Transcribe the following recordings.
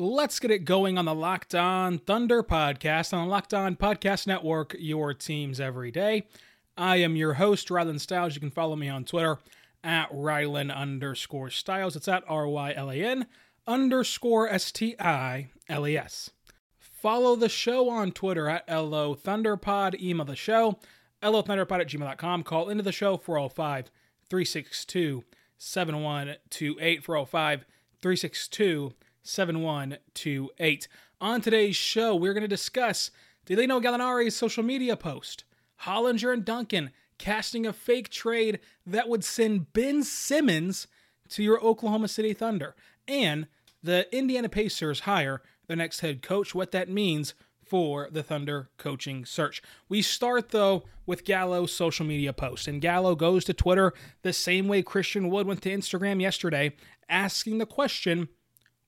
Let's get it going on the Locked On Thunder podcast on the Locked On Podcast Network, your teams every day. I am your host, Rylan Stiles. You can follow me on Twitter at Rylan underscore Stiles. It's at R Y L A N underscore S T I L E S. Follow the show on Twitter at LO Thunderpod. Email the show, LO Thunderpod at gmail.com. Call into the show 405 362 7128. 405 362 7128. On today's show, we're going to discuss Danilo Gallinari's social media post Hollinger and Duncan casting a fake trade that would send Ben Simmons to your Oklahoma City Thunder, and the Indiana Pacers hire their next head coach, what that means for the Thunder coaching search. We start though with Gallo's social media post, and Gallo goes to Twitter the same way Christian Wood went to Instagram yesterday, asking the question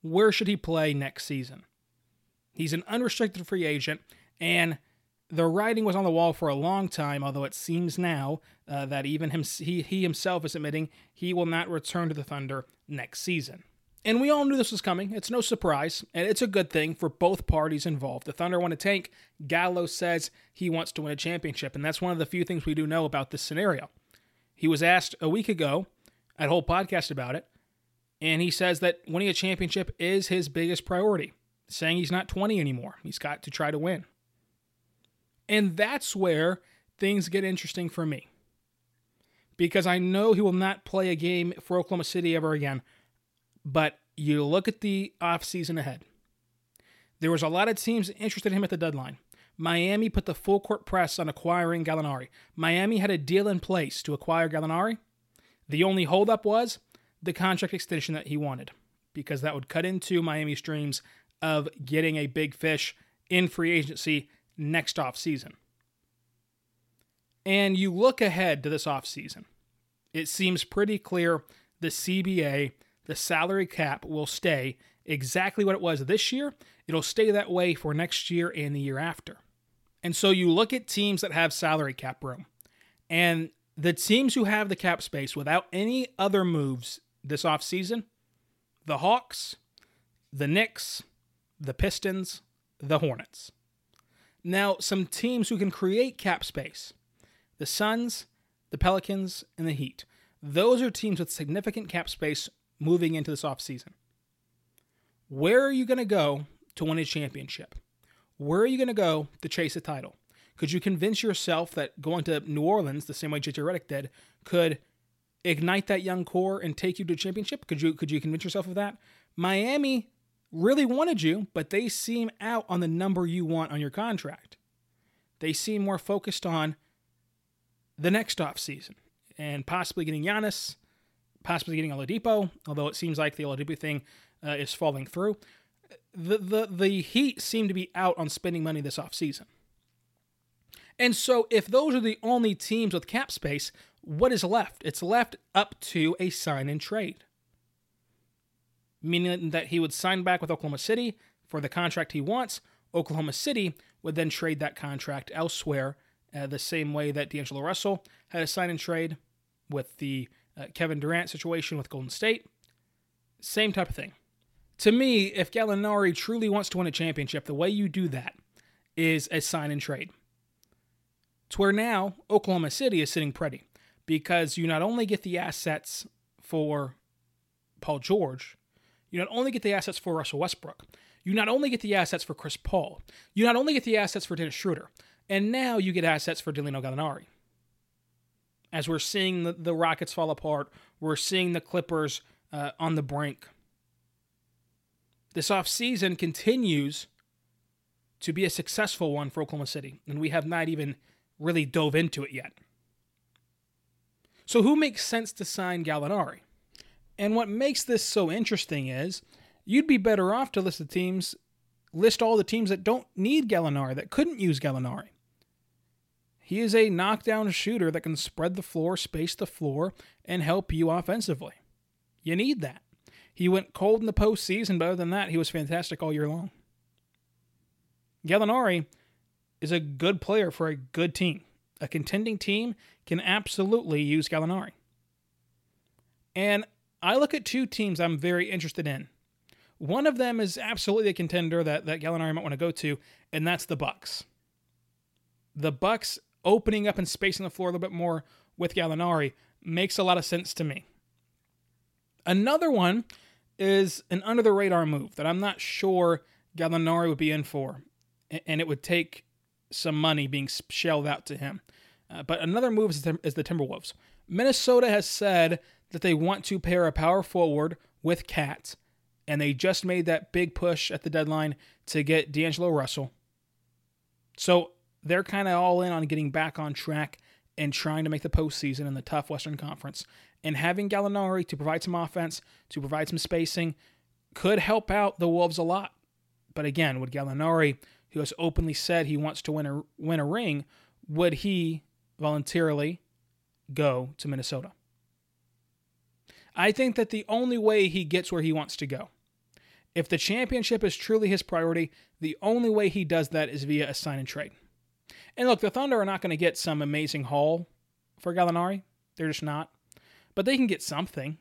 where should he play next season? He's an unrestricted free agent, and the writing was on the wall for a long time, although it seems now uh, that even him, he, he himself is admitting he will not return to the Thunder next season. And we all knew this was coming. It's no surprise, and it's a good thing for both parties involved. The Thunder want to tank. Gallo says he wants to win a championship, and that's one of the few things we do know about this scenario. He was asked a week ago at a whole podcast about it, and he says that winning a championship is his biggest priority, saying he's not 20 anymore. He's got to try to win. And that's where things get interesting for me. Because I know he will not play a game for Oklahoma City ever again. But you look at the offseason ahead. There was a lot of teams interested in him at the deadline. Miami put the full court press on acquiring Gallinari. Miami had a deal in place to acquire Gallinari. The only holdup was the contract extension that he wanted, because that would cut into Miami's dreams of getting a big fish in free agency next off season. And you look ahead to this off season. It seems pretty clear the CBA, the salary cap will stay exactly what it was this year. It'll stay that way for next year and the year after. And so you look at teams that have salary cap room. And the teams who have the cap space without any other moves this offseason, the Hawks, the Knicks, the Pistons, the Hornets. Now, some teams who can create cap space the Suns, the Pelicans, and the Heat. Those are teams with significant cap space moving into this offseason. Where are you going to go to win a championship? Where are you going to go to chase a title? Could you convince yourself that going to New Orleans, the same way JJ Redick did, could ignite that young core and take you to championship? Could you could you convince yourself of that? Miami really wanted you, but they seem out on the number you want on your contract. They seem more focused on the next off season and possibly getting Giannis, possibly getting Oladipo, although it seems like the Oladipo thing uh, is falling through. The, the, the Heat seem to be out on spending money this off season. And so, if those are the only teams with cap space, what is left? It's left up to a sign and trade meaning that he would sign back with Oklahoma City for the contract he wants. Oklahoma City would then trade that contract elsewhere, uh, the same way that D'Angelo Russell had a sign and trade with the uh, Kevin Durant situation with Golden State. Same type of thing. To me, if Gallinari truly wants to win a championship, the way you do that is a sign and trade. To where now Oklahoma City is sitting pretty because you not only get the assets for Paul George, you not only get the assets for Russell Westbrook, you not only get the assets for Chris Paul, you not only get the assets for Dennis Schroeder, And now you get assets for Danilo Gallinari. As we're seeing the, the Rockets fall apart, we're seeing the Clippers uh, on the brink. This offseason continues to be a successful one for Oklahoma City, and we have not even really dove into it yet. So, who makes sense to sign Gallinari? And what makes this so interesting is you'd be better off to list the teams, list all the teams that don't need Gallinari, that couldn't use Gallinari. He is a knockdown shooter that can spread the floor, space the floor, and help you offensively. You need that. He went cold in the postseason, but other than that, he was fantastic all year long. Gallinari is a good player for a good team. A contending team can absolutely use Gallinari. And I look at two teams I'm very interested in. One of them is absolutely a contender that, that Gallinari might want to go to, and that's the Bucks. The Bucks opening up and spacing the floor a little bit more with Gallinari makes a lot of sense to me. Another one is an under the radar move that I'm not sure Gallinari would be in for, and it would take some money being shelled out to him. Uh, but another move is the, is the Timberwolves. Minnesota has said that they want to pair a power forward with KAT, and they just made that big push at the deadline to get D'Angelo Russell. So they're kind of all in on getting back on track and trying to make the postseason in the tough Western Conference. And having Gallinari to provide some offense, to provide some spacing, could help out the Wolves a lot. But again, would Gallinari, who has openly said he wants to win a win a ring, would he voluntarily go to Minnesota? I think that the only way he gets where he wants to go, if the championship is truly his priority, the only way he does that is via a sign and trade. And look, the Thunder are not going to get some amazing haul for Gallinari. They're just not. But they can get something.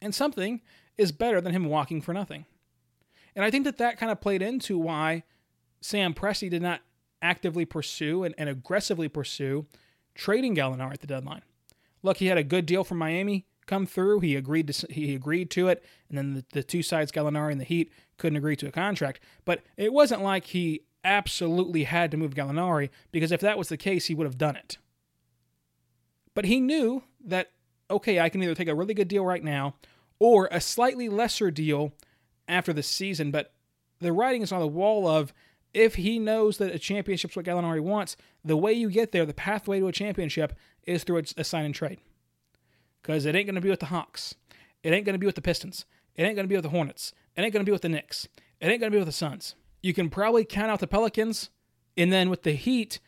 And something is better than him walking for nothing. And I think that that kind of played into why Sam Presti did not actively pursue and, and aggressively pursue trading Gallinari at the deadline. Look, he had a good deal from Miami come through. He agreed to he agreed to it, and then the, the two sides, Gallinari and the Heat, couldn't agree to a contract. But it wasn't like he absolutely had to move Gallinari because if that was the case, he would have done it. But he knew that, okay, I can either take a really good deal right now or a slightly lesser deal after the season. But the writing is on the wall of if he knows that a championship's what Gallinari wants, the way you get there, the pathway to a championship, is through a sign and trade. Because it ain't going to be with the Hawks. It ain't going to be with the Pistons. It ain't going to be with the Hornets. It ain't going to be with the Knicks. It ain't going to be with the Suns you can probably count out the Pelicans. And then with the Heat,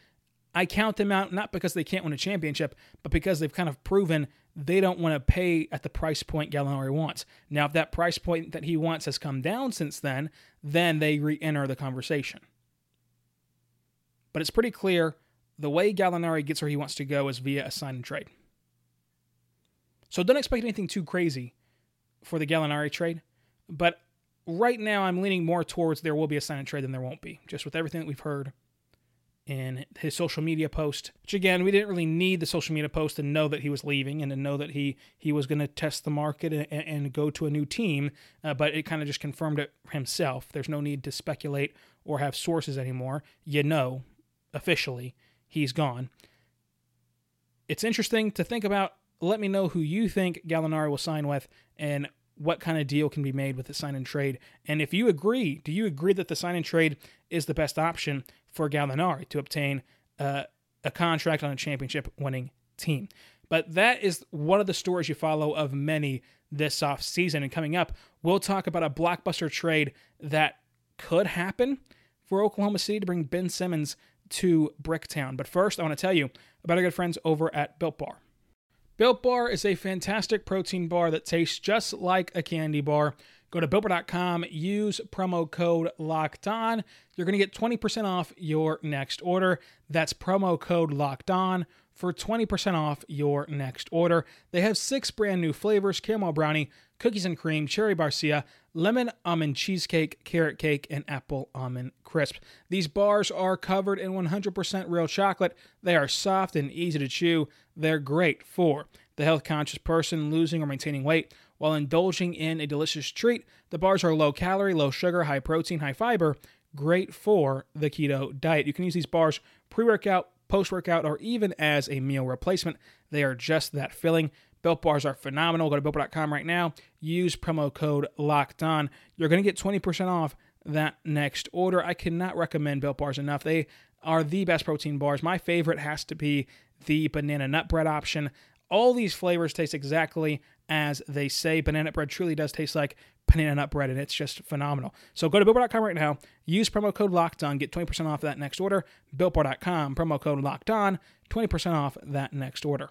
I count them out not because they can't win a championship, but because they've kind of proven they don't want to pay at the price point Gallinari wants. Now, if that price point that he wants has come down since then, then they re enter the conversation. But it's pretty clear the way Gallinari gets where he wants to go is via a sign and trade. So don't expect anything too crazy for the Gallinari trade, but right now I'm leaning more towards there will be a sign and trade than there won't be, just with everything that we've heard in his social media post. Which again, we didn't really need the social media post to know that he was leaving and to know that he he was going to test the market and, and, go to a new team. Uh, but it kind of just confirmed it himself. There's no need to speculate or have sources anymore. You know, officially, he's gone. It's interesting to think about. Let me know who you think Gallinari will sign with and what kind of deal can be made with the sign and trade. And if you agree, do you agree that the sign and trade is the best option for Gallinari to obtain uh, a contract on a championship winning team? But that is one of the stories you follow of many this off season. And coming up, we'll talk about a blockbuster trade that could happen for Oklahoma City to bring Ben Simmons to Bricktown. But first, I want to tell you about our good friends over at Built Bar. Built Bar is a fantastic protein bar that tastes just like a candy bar. Go to builtbar.com, use promo code locked on. You're going to get 20% off your next order. That's promo code locked on for 20% off your next order. They have six brand new flavors caramel brownie, cookies and cream, cherry barcia, lemon almond cheesecake, carrot cake, and apple almond crisp. These bars are covered in 100% real chocolate. They are soft and easy to chew. They're great for the health conscious person losing or maintaining weight while indulging in a delicious treat. The bars are low calorie, low sugar, high protein, high fiber, great for the keto diet. You can use these bars pre workout, post workout, or even as a meal replacement. They are just that filling. Built bars are phenomenal. Go to built.com right now. Use promo code locked on. You're going to get 20% off that next order. I cannot recommend Built bars enough. They are the best protein bars. My favorite has to be the banana nut bread option. All these flavors taste exactly as they say. Banana bread truly does taste like banana nut bread, and it's just phenomenal. So go to BuiltBar.com right now. Use promo code Locked On. Get 20% off that next order. BuiltBar.com. Promo code Locked On. 20% off that next order.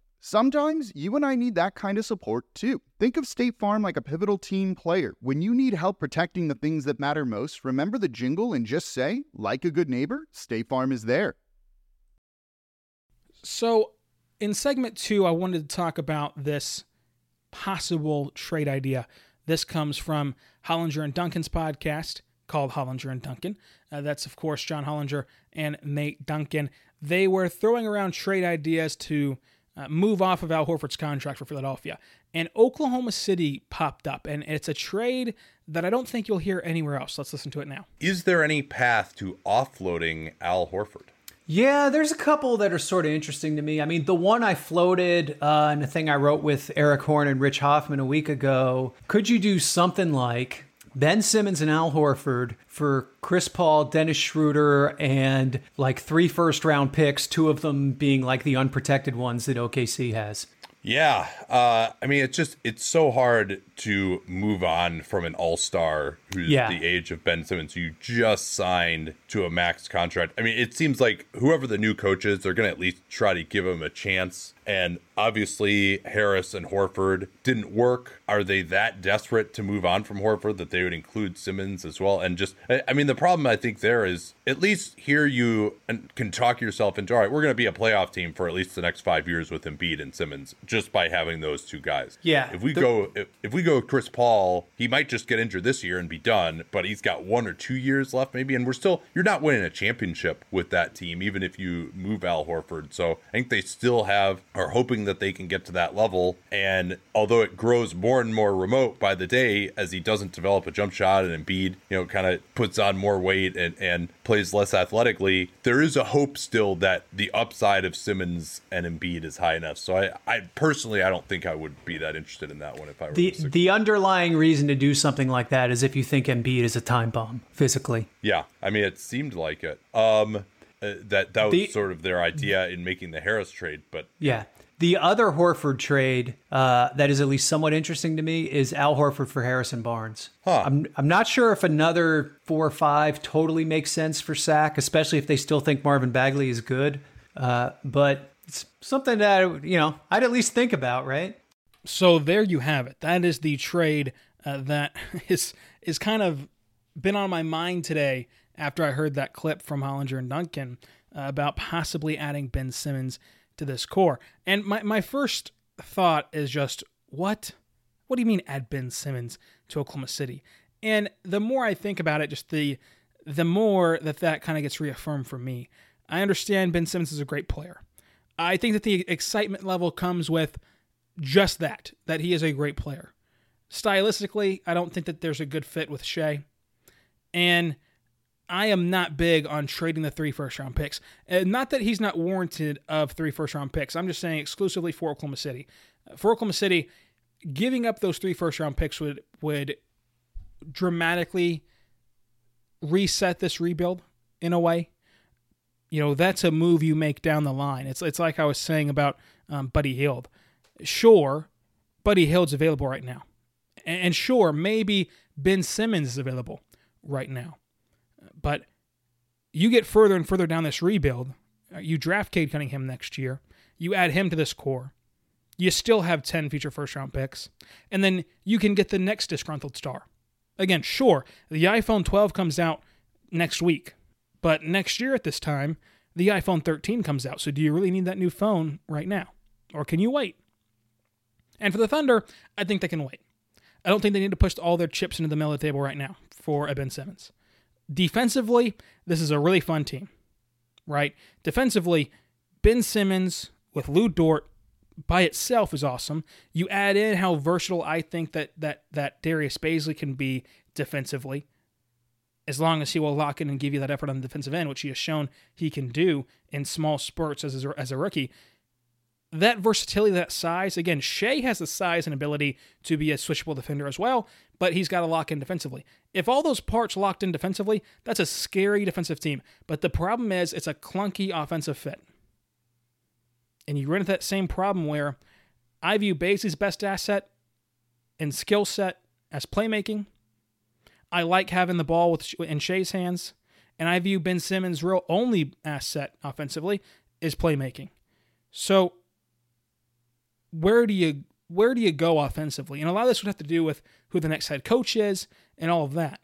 Sometimes you and I need that kind of support too. Think of State Farm like a pivotal team player. When you need help protecting the things that matter most, remember the jingle and just say, like a good neighbor, State Farm is there. So, in segment two, I wanted to talk about this possible trade idea. This comes from Hollinger and Duncan's podcast called Hollinger and Duncan. Uh, that's, of course, John Hollinger and Nate Duncan. They were throwing around trade ideas to uh, move off of Al Horford's contract for Philadelphia. And Oklahoma City popped up, and it's a trade that I don't think you'll hear anywhere else. Let's listen to it now. Is there any path to offloading Al Horford? Yeah, there's a couple that are sort of interesting to me. I mean, the one I floated uh, and the thing I wrote with Eric Horn and Rich Hofmann a week ago could you do something like Ben Simmons and Al Horford for Chris Paul, Dennis Schroeder, and like three first round picks, two of them being like the unprotected ones that OKC has. Yeah, uh, I mean, it's just it's so hard to move on from an all star who's yeah. the age of Ben Simmons, who you just signed to a max contract. I mean, it seems like whoever the new coach is, they're going to at least try to give him a chance. And obviously, Harris and Horford didn't work. Are they that desperate to move on from Horford that they would include Simmons as well? And just, I mean, the problem I think there is at least here you can talk yourself into, all right, we're going to be a playoff team for at least the next five years with Embiid and Simmons just by having those two guys. Yeah. If we the- go, if, if we go with Chris Paul, he might just get injured this year and be done, but he's got one or two years left maybe. And we're still, you're not winning a championship with that team, even if you move Al Horford. So I think they still have are hoping that they can get to that level. And although it grows more and more remote by the day as he doesn't develop a jump shot and Embiid, you know, kind of puts on more weight and, and plays less athletically, there is a hope still that the upside of Simmons and Embiid is high enough. So I, I personally, I don't think I would be that interested in that one if I were the the underlying reason to do something like that is if you think Embiid is a time bomb physically. Yeah, I mean, it seemed like it. Um, uh, that that was the, sort of their idea in making the Harris trade. But yeah, the other Horford trade uh, that is at least somewhat interesting to me is Al Horford for Harrison Barnes. Huh. I'm I'm not sure if another four or five totally makes sense for Sac, especially if they still think Marvin Bagley is good. Uh, but it's something that you know I'd at least think about, right? So there you have it. That is the trade uh, that is is kind of been on my mind today after I heard that clip from Hollinger and Duncan uh, about possibly adding Ben Simmons to this core. And my, my first thought is just, what? What do you mean add Ben Simmons to Oklahoma City? And the more I think about it, just the the more that that kind of gets reaffirmed for me. I understand Ben Simmons is a great player. I think that the excitement level comes with just that, that he is a great player. Stylistically, I don't think that there's a good fit with Shai. And I am not big on trading the three first round picks. And not that he's not warranted of three first round picks. I'm just saying exclusively for Oklahoma City. For Oklahoma City, giving up those three first round picks would would dramatically reset this rebuild in a way. You know, that's a move you make down the line. It's it's like I was saying about um, Buddy Hield. Sure, Buddy Hield's available right now. And sure, maybe Ben Simmons is available right now. But you get further and further down this rebuild. Uh, you draft Cade Cunningham next year. You add him to this core. You still have 10 future first round picks. And then you can get the next disgruntled star. Again, sure, the iPhone 12 comes out next week. But next year at this time, the iPhone 13 comes out. So do you really need that new phone right now? Or can you wait? And for the Thunder, I think they can wait. I don't think they need to push all their chips into the middle of the table right now for Ben Simmons. Defensively, this is a really fun team, right? Defensively, Ben Simmons with Lu Dort by itself is awesome. You add in how versatile I think that that that Darius Bazley can be defensively, as long as he will lock in and give you that effort on the defensive end, which he has shown he can do in small spurts as a, as a rookie that versatility, that size, again, Shai has the size and ability to be a switchable defender as well, but he's got to lock in defensively. If all those parts locked in defensively, that's a scary defensive team. But the problem is it's a clunky offensive fit. And you run into that same problem where I view Bazley's best asset and skill set as playmaking. I like having the ball with in Shai's hands, and I view Ben Simmons' real only asset offensively is playmaking. So where do you where do you go offensively? And a lot of this would have to do with who the next head coach is and all of that.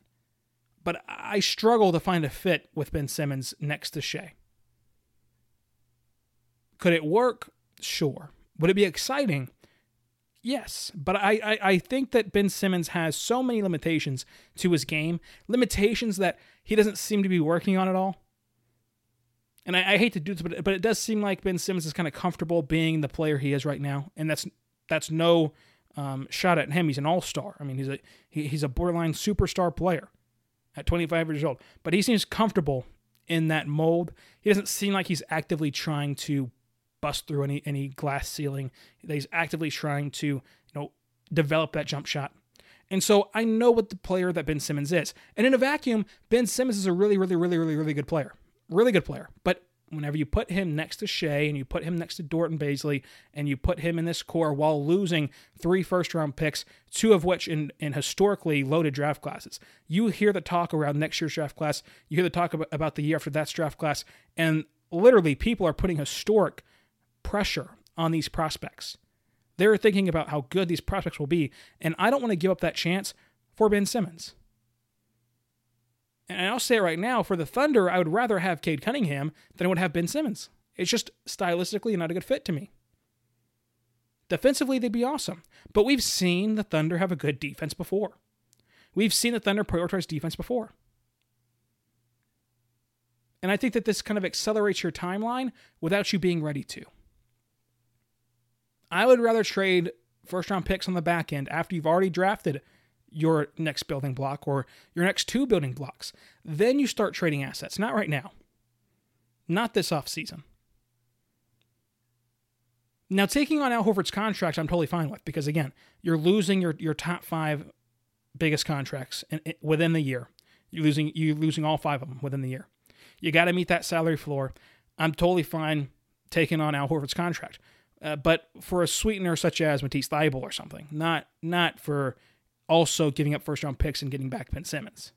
But I struggle to find a fit with Ben Simmons next to Shai. Could it work? Sure. Would it be exciting? Yes. But I, I, I think that Ben Simmons has so many limitations to his game, limitations that he doesn't seem to be working on at all and I, I hate to do this, but but it does seem like Ben Simmons is kind of comfortable being the player he is right now, and that's that's no um, shot at him. He's an all star. I mean, he's a he, he's a borderline superstar player at 25 years old, but he seems comfortable in that mold. He doesn't seem like he's actively trying to bust through any any glass ceiling. He's actively trying to you know develop that jump shot. And so I know what the player that Ben Simmons is. And in a vacuum, Ben Simmons is a really, really, really, really, really good player really good player. But whenever you put him next to Shai and you put him next to Dort and Bazley and you put him in this core while losing three first round picks, two of which in, in historically loaded draft classes, you hear the talk around next year's draft class, you hear the talk about, about the year after that's draft class, and literally people are putting historic pressure on these prospects. They're thinking about how good these prospects will be, and I don't want to give up that chance for Ben Simmons. And I'll say it right now for the Thunder, I would rather have Cade Cunningham than I would have Ben Simmons. It's just stylistically not a good fit to me. Defensively, they'd be awesome. But we've seen the Thunder have a good defense before. We've seen the Thunder prioritize defense before. And I think that this kind of accelerates your timeline without you being ready to. I would rather trade first round picks on the back end after you've already drafted your next building block or your next two building blocks. Then you start trading assets. Not right now. Not this off season. Now, taking on Al Horford's contract, I'm totally fine with because, again, you're losing your, your top five biggest contracts in, in, within the year. You're losing you losing all five of them within the year. You got to meet that salary floor. I'm totally fine taking on Al Horford's contract, uh, but for a sweetener such as Matisse Thybulle or something, not not for also giving up first round picks and getting back Ben Simmons.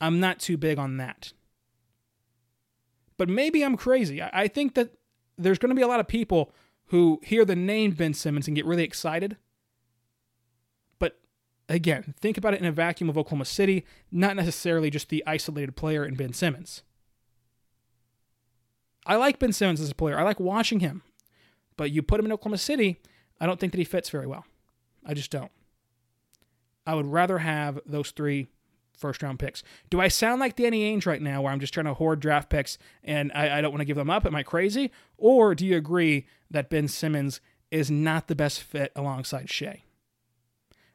I'm not too big on that. But maybe I'm crazy. I, think that there's going to be a lot of people who hear the name Ben Simmons and get really excited. But again, think about it in a vacuum of Oklahoma City, not necessarily just the isolated player in Ben Simmons. I like Ben Simmons as a player. I like watching him. But you put him in Oklahoma City, I don't think that he fits very well. I just don't. I would rather have those three first round picks. Do I sound like Danny Ainge right now where I'm just trying to hoard draft picks and I, I don't want to give them up? Am I crazy? Or do you agree that Ben Simmons is not the best fit alongside Shai?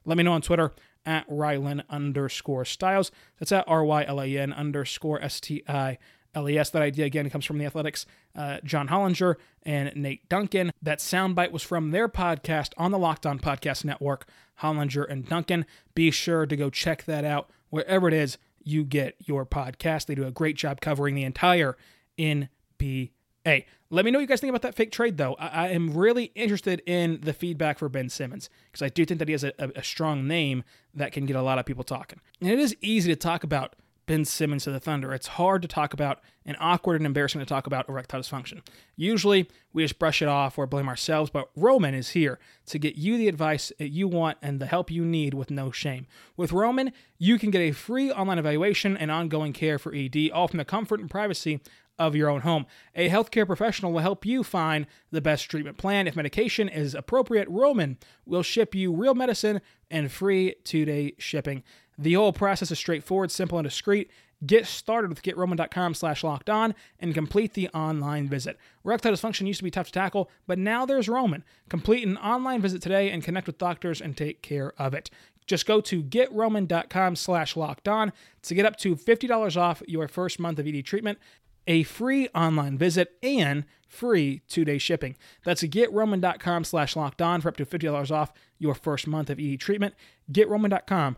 Let me know on Twitter at Rylan underscore Stiles. That's at R Y L A N underscore S T I LES. That idea again comes from the Athletic's, uh, John Hollinger and Nate Duncan. That soundbite was from their podcast on the Locked On Podcast Network, Hollinger and Duncan. Be sure to go check that out wherever it is you get your podcast. They do a great job covering the entire NBA let me know what you guys think about that fake trade, though. I, I am really interested in the feedback for Ben Simmons because I do think that he has a, a, a strong name that can get a lot of people talking. And it is easy to talk about Ben Simmons to the Thunder. It's hard to talk about and awkward and embarrassing to talk about erectile dysfunction. Usually we just brush it off or blame ourselves, but Roman is here to get you the advice that you want and the help you need with no shame. With Roman, you can get a free online evaluation and ongoing care for ED, all from the comfort and privacy of your own home. A healthcare professional will help you find the best treatment plan. If medication is appropriate, Roman will ship you real medicine and free two day shipping. The whole process is straightforward, simple, and discreet. Get started with getroman.com slash locked on and complete the online visit. Erectile dysfunction used to be tough to tackle, but now there's Roman. Complete an online visit today and connect with doctors and take care of it. Just go to getroman.com slash locked on to get up to $50 off your first month of ED treatment a free online visit, and free two-day shipping. That's getroman.com slash locked on for up to $50 off your first month of ED treatment. Getroman.com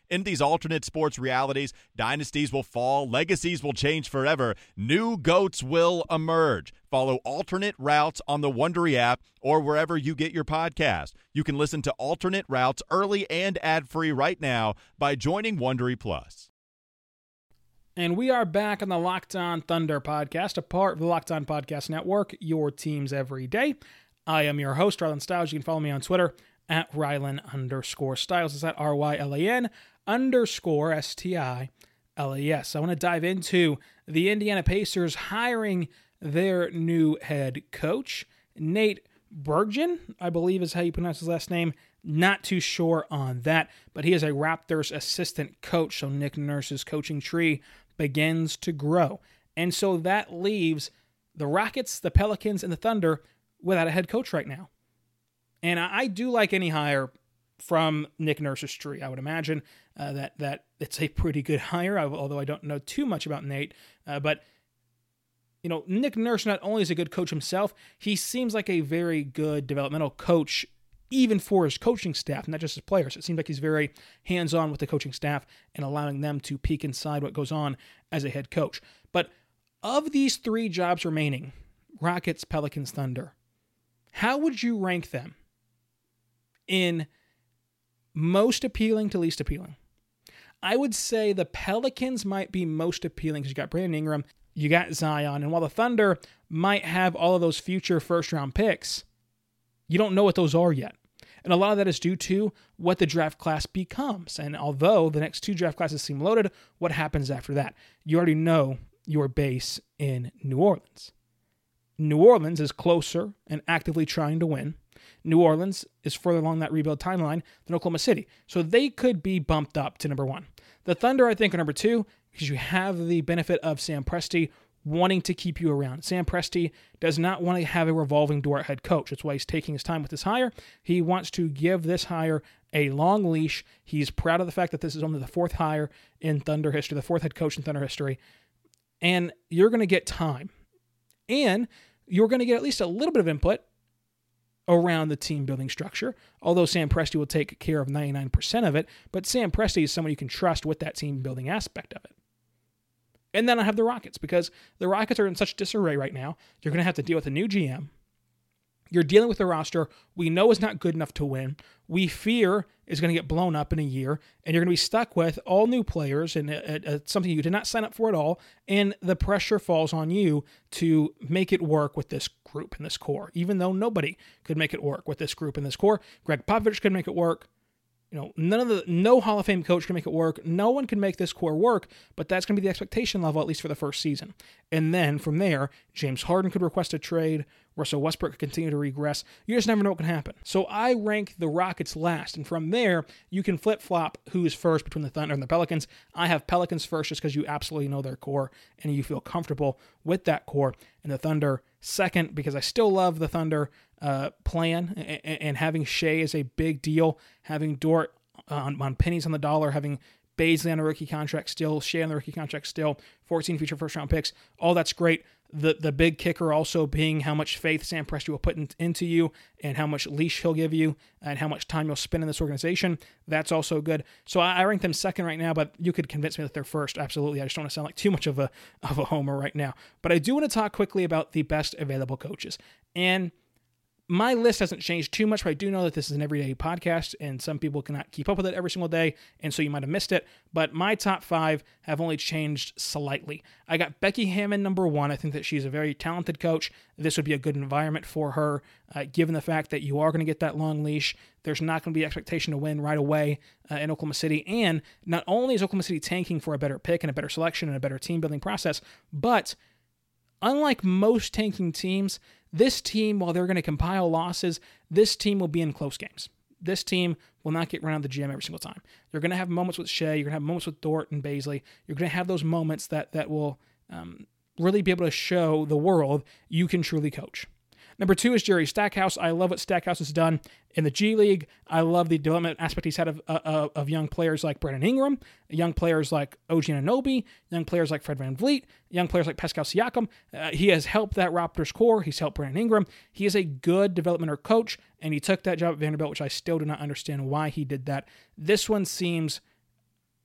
In these alternate sports realities, dynasties will fall, legacies will change forever, new goats will emerge. Follow alternate routes on the Wondery app or wherever you get your podcast. You can listen to alternate routes early and ad-free right now by joining Wondery Plus. And we are back on the Locked On Thunder podcast, a part of the Locked On Podcast Network, your teams every day. I am your host, Rylan Stiles. You can follow me on Twitter at Rylan underscore Stiles. Is that R Y L A N underscore S T I L A S. I want to dive into the Indiana Pacers hiring their new head coach, Nate Bjorkgren, I believe is how you pronounce his last name. Not too sure on that, but he is a Raptors assistant coach, so Nick Nurse's coaching tree begins to grow. And so that leaves the Rockets, the Pelicans, and the Thunder without a head coach right now. And I, do like any hire from Nick Nurse's tree. I would imagine uh, that that it's a pretty good hire, although I don't know too much about Nate. Uh, but you know, Nick Nurse not only is a good coach himself, he seems like a very good developmental coach even for his coaching staff, not just his players. It seems like he's very hands on with the coaching staff and allowing them to peek inside what goes on as a head coach. But of these three jobs remaining Rockets, Pelicans, Thunder how would you rank them in most appealing to least appealing? I would say the Pelicans might be most appealing because you got Brandon Ingram, you got Zion, and while the Thunder might have all of those future first round picks, you don't know what those are yet. And a lot of that is due to what the draft class becomes. And although the next two draft classes seem loaded, what happens after that? You already know your base in New Orleans. New Orleans is closer and actively trying to win. New Orleans is further along that rebuild timeline than Oklahoma City. So they could be bumped up to number one. The Thunder, I think, are number two because you have the benefit of Sam Presti wanting to keep you around. Sam Presti does not want to have a revolving door at head coach. That's why he's taking his time with this hire. He wants to give this hire a long leash. He's proud of the fact that this is only the fourth hire in Thunder history, the fourth head coach in Thunder history. And you're going to get time. And you're going to get at least a little bit of input around the team building structure, although Sam Presti will take care of 99% of it. But Sam Presti is someone you can trust with that team building aspect of it. And then I have the Rockets because the Rockets are in such disarray right now. You're going to have to deal with a new GM. You're dealing with a roster we know is not good enough to win. We fear is going to get blown up in a year, and you're going to be stuck with all new players and uh, uh, something you did not sign up for at all. And the pressure falls on you to make it work with this group and this core, even though nobody could make it work with this group and this core. Gregg Popovich could make it work. you know, none of the no Hall of Fame coach can make it work. No one can make this core work, but that's going to be the expectation level at least for the first season. And then from there, James Harden could request a trade. Russell Westbrook could continue to regress. You just never know what can happen. So I rank the Rockets last, and from there you can flip flop who's first between the Thunder and the Pelicans. I have Pelicans first just because you absolutely know their core and you feel comfortable with that core, and the Thunder second because I still love the Thunder uh, plan and, and, having Shai is a big deal. Having Dort on, on pennies on the dollar, having Bazley on a rookie contract still, Shai on the rookie contract still, 14 future first round picks. All that's great. The the big kicker also being how much faith Sam Presti will put in, into you and how much leash he'll give you and how much time you'll spend in this organization. That's also good. So I, I rank them second right now, but you could convince me that they're first. Absolutely. I just don't want to sound like too much of a of a homer right now. But I do want to talk quickly about the best available coaches. And my list hasn't changed too much, but I do know that this is an everyday podcast and some people cannot keep up with it every single day, and so you might have missed it. But my top five have only changed slightly. I got Becky Hammon number one. I think that she's a very talented coach. This would be a good environment for her, uh, given the fact that you are going to get that long leash. There's not going to be expectation to win right away uh, in Oklahoma City. And not only is Oklahoma City tanking for a better pick and a better selection and a better team building process, but unlike most tanking teams, this team, while they're going to compile losses, this team will be in close games. This team will not get run out of the gym every single time. You're going to have moments with Shai. You're going to have moments with Dort and Bazley. You're going to have those moments that that will um, really be able to show the world you can truly coach. Number two is Jerry Stackhouse. I love what Stackhouse has done in the G League. I love the development aspect he's had of, uh, of young players like Brandon Ingram, young players like OG Anunoby, young players like Fred Van VanVleet, young players like Pascal Siakam. Uh, he has helped that Raptors core. He's helped Brandon Ingram. He is a good developmental coach, and he took that job at Vanderbilt, which I still do not understand why he did that. This one seems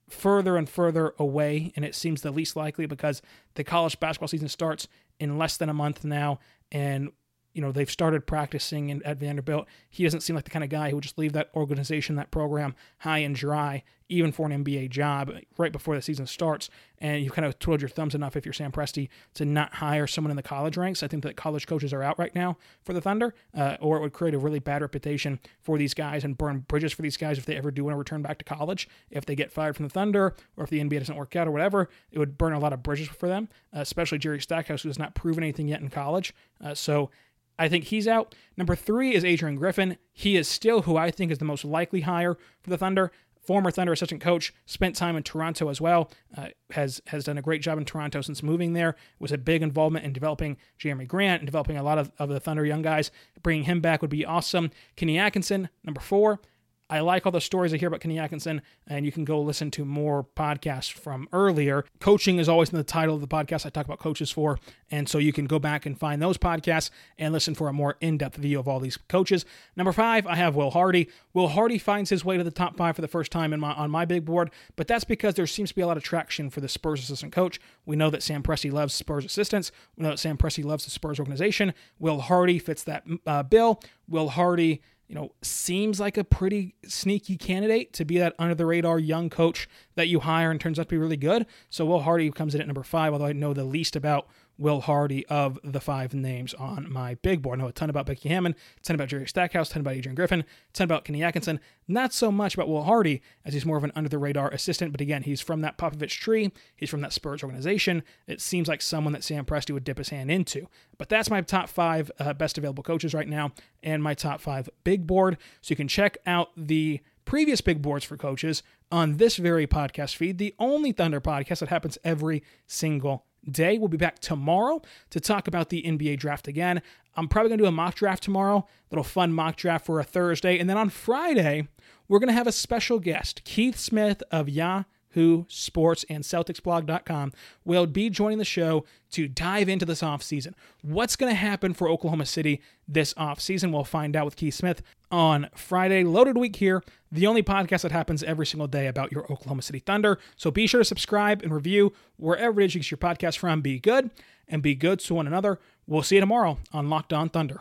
further and further away, and it seems the least likely because the college basketball season starts in less than a month now, and you know they've started practicing in, at Vanderbilt. He doesn't seem like the kind of guy who would just leave that organization, that program high and dry, even for an NBA job right before the season starts. And you've kind of twiddled your thumbs enough if you're Sam Presti to not hire someone in the college ranks. I think that college coaches are out right now for the Thunder, uh, or it would create a really bad reputation for these guys and burn bridges for these guys if they ever do want to return back to college. If they get fired from the Thunder, or if the NBA doesn't work out, or whatever, it would burn a lot of bridges for them, uh, especially Jerry Stackhouse, who has not proven anything yet in college. Uh, so I think he's out. Number three is Adrian Griffin. He is still who I think is the most likely hire for the Thunder. Former Thunder assistant coach, spent time in Toronto as well. Uh, has has done a great job in Toronto since moving there. Was a big involvement in developing Jerami Grant and developing a lot of, of the Thunder young guys. Bringing him back would be awesome. Kenny Atkinson, number four. I like all the stories I hear about Kenny Atkinson, and you can go listen to more podcasts from earlier. Coaching is always in the title of the podcast I talk about coaches for, and so you can go back and find those podcasts and listen for a more in-depth view of all these coaches. Number five, I have Will Hardy. Will Hardy finds his way to the top five for the first time in my on my big board, but that's because there seems to be a lot of traction for the Spurs assistant coach. We know that Sam Presti loves Spurs assistants. We know that Sam Presti loves the Spurs organization. Will Hardy fits that uh, bill. Will Hardy you know, seems like a pretty sneaky candidate to be that under the radar young coach that you hire and turns out to be really good. So Will Hardy comes in at number five, although I know the least about Will Hardy of the five names on my big board. I know a ton about Becky Hammon, a ton about Jerry Stackhouse, a ton about Adrian Griffin, a ton about Kenny Atkinson. Not so much about Will Hardy, as he's more of an under the radar assistant. But again, he's from that Popovich tree. He's from that Spurs organization. It seems like someone that Sam Presti would dip his hand into. But that's my top five uh, best available coaches right now, and my top five big board. So you can check out the previous big boards for coaches on this very podcast feed, the only Thunder podcast that happens every single day. We'll be back tomorrow to talk about the NBA draft again. I'm probably going to do a mock draft tomorrow, little fun mock draft for a Thursday. And then on Friday, we're going to have a special guest, Keith Smith of Yah Yahoo Sports and CelticsBlog.com will be joining the show to dive into this offseason. What's going to happen for Oklahoma City this offseason? We'll find out with Keith Smith on Friday. Loaded week here, the only podcast that happens every single day about your Oklahoma City Thunder. So be sure to subscribe and review wherever it is you get your podcast from. Be good and be good to one another. We'll see you tomorrow on Locked On Thunder.